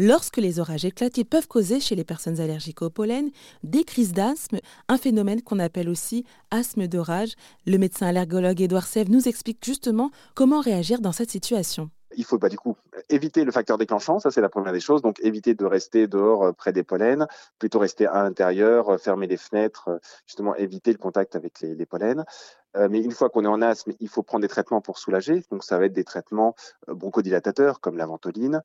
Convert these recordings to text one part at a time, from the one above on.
Lorsque les orages éclatent, ils peuvent causer chez les personnes allergiques au pollen des crises d'asthme, un phénomène qu'on appelle aussi asthme d'orage. Le médecin allergologue Édouard Sèvres nous explique justement comment réagir dans cette situation il faut bah, du coup éviter le facteur déclenchant, ça c'est la première des choses. Donc éviter de rester dehors euh, près des pollens, plutôt rester à l'intérieur, euh, fermer les fenêtres, euh, justement éviter le contact avec les pollens. Mais une fois qu'on est en asthme, il faut prendre des traitements pour soulager. Donc ça va être des traitements bronchodilatateurs comme la ventoline,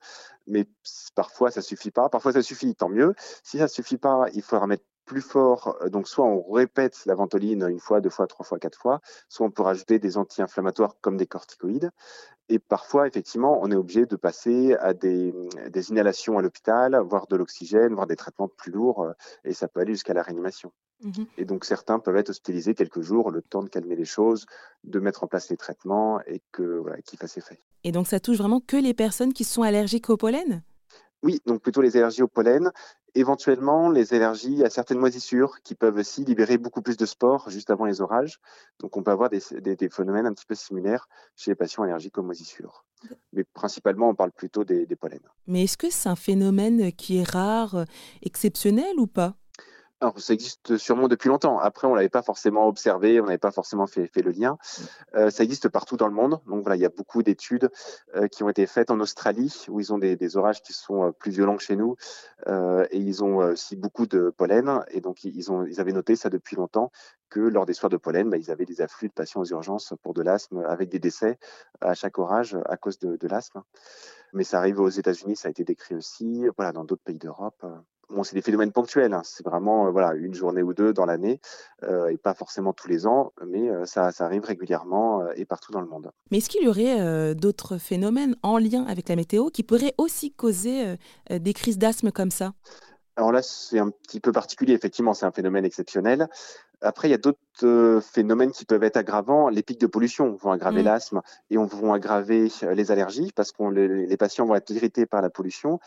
mais parfois ça suffit pas. Parfois ça suffit, tant mieux. Si ça suffit pas, il faut remettre plus fort. Euh, donc, soit on répète la ventoline une fois, deux fois, trois fois, quatre fois, soit on peut rajouter des anti-inflammatoires comme des corticoïdes. Et parfois, effectivement, on est obligé de passer à des, des inhalations à l'hôpital, voire de l'oxygène, voire des traitements plus lourds, euh, et ça peut aller jusqu'à la réanimation. Mmh et donc, certains peuvent être hospitalisés quelques jours, le temps de calmer les choses, de mettre en place les traitements et que voilà, qu'ils fassent effet. Et donc, ça touche vraiment que les personnes qui sont allergiques au pollen? Oui, donc plutôt les allergies au pollen, éventuellement les allergies à certaines moisissures qui peuvent aussi libérer beaucoup plus de spores juste avant les orages. Donc on peut avoir des, phénomènes un petit peu similaires chez les patients allergiques aux moisissures. Mais principalement, on parle plutôt des, des pollens. Mais est-ce que c'est un phénomène qui est rare, exceptionnel ou pas? Alors, ça existe sûrement depuis longtemps. Après, on l'avait pas forcément observé, on n'avait pas forcément fait, le lien. Euh, ça existe partout dans le monde. Donc voilà, il y a beaucoup d'études euh, qui ont été faites en Australie, où ils ont des, orages qui sont euh, plus violents que chez nous, et ils ont aussi beaucoup de pollen. Et donc ils avaient noté ça depuis longtemps que lors des soirs de pollen, bah, ils avaient des afflux de patients aux urgences pour de l'asthme, avec des décès à chaque orage à cause de, de l'asthme. Mais ça arrive aux États-Unis, ça a été décrit aussi, voilà, dans d'autres pays d'Europe. Bon, c'est des phénomènes ponctuels. Hein. C'est vraiment euh, voilà une journée ou deux dans l'année euh, et pas forcément tous les ans, mais euh, ça, ça, arrive régulièrement et partout dans le monde. Mais est-ce qu'il y aurait d'autres phénomènes en lien avec la météo qui pourraient aussi causer des crises d'asthme comme ça? Alors là, c'est un petit peu particulier, effectivement, c'est un phénomène exceptionnel. Après, il y a d'autres phénomènes qui peuvent être aggravants. Les pics de pollution vont aggraver mmh. l'asthme et on vont aggraver les allergies parce que les, les, patients vont être irrités par la pollution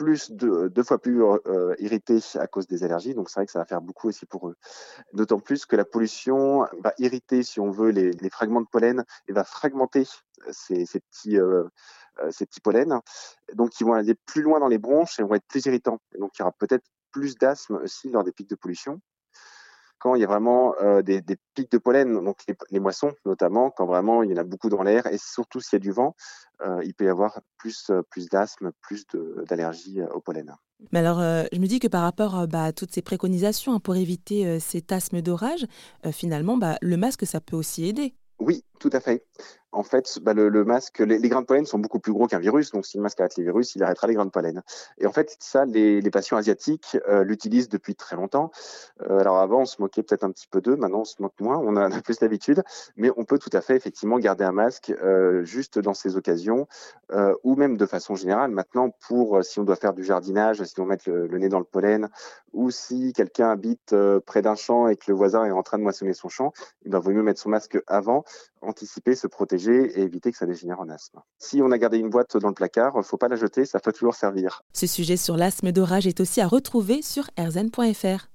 plus de, deux fois plus euh, irrités à cause des allergies. Donc c'est vrai que ça va faire beaucoup aussi pour eux. D'autant plus que la pollution va irriter, si on veut, les, fragments de pollen et va fragmenter ces, petits euh, euh, pollens. Donc ils vont aller plus loin dans les bronches et vont être plus irritants. Et donc il y aura peut-être plus d'asthme aussi lors des pics de pollution quand il y a vraiment euh, des, pics de pollen, donc les, moissons notamment, quand vraiment il y en a beaucoup dans l'air, et surtout s'il y a du vent, euh, il peut y avoir plus, euh, plus d'asthme, plus d'allergie au pollen. Mais alors, je me dis que par rapport bah, à toutes ces préconisations hein, pour éviter cet asthme d'orage, finalement, bah, le masque, ça peut aussi aider. Oui, tout à fait en fait, bah, le, masque, les, grains de pollen sont beaucoup plus gros qu'un virus. Donc, si le masque arrête les virus, il arrêtera les grains de pollen. Et en fait, ça, les, patients asiatiques euh, l'utilisent depuis très longtemps. Euh, alors, avant, on se moquait peut-être un petit peu d'eux. Maintenant, on se moque moins. On a, plus d'habitude. Mais on peut tout à fait, effectivement, garder un masque euh, juste dans ces occasions ou même de façon générale. Maintenant, pour si on doit faire du jardinage, si on met le, le nez dans le pollen ou si quelqu'un habite près d'un champ et que le voisin est en train de moissonner son champ, il va vaut mieux mettre son masque avant, anticiper, se protéger et éviter que ça dégénère en asthme. Si on a gardé une boîte dans le placard, faut pas la jeter, ça peut toujours servir. Ce sujet sur l'asthme d'orage est aussi à retrouver sur erzen.fr.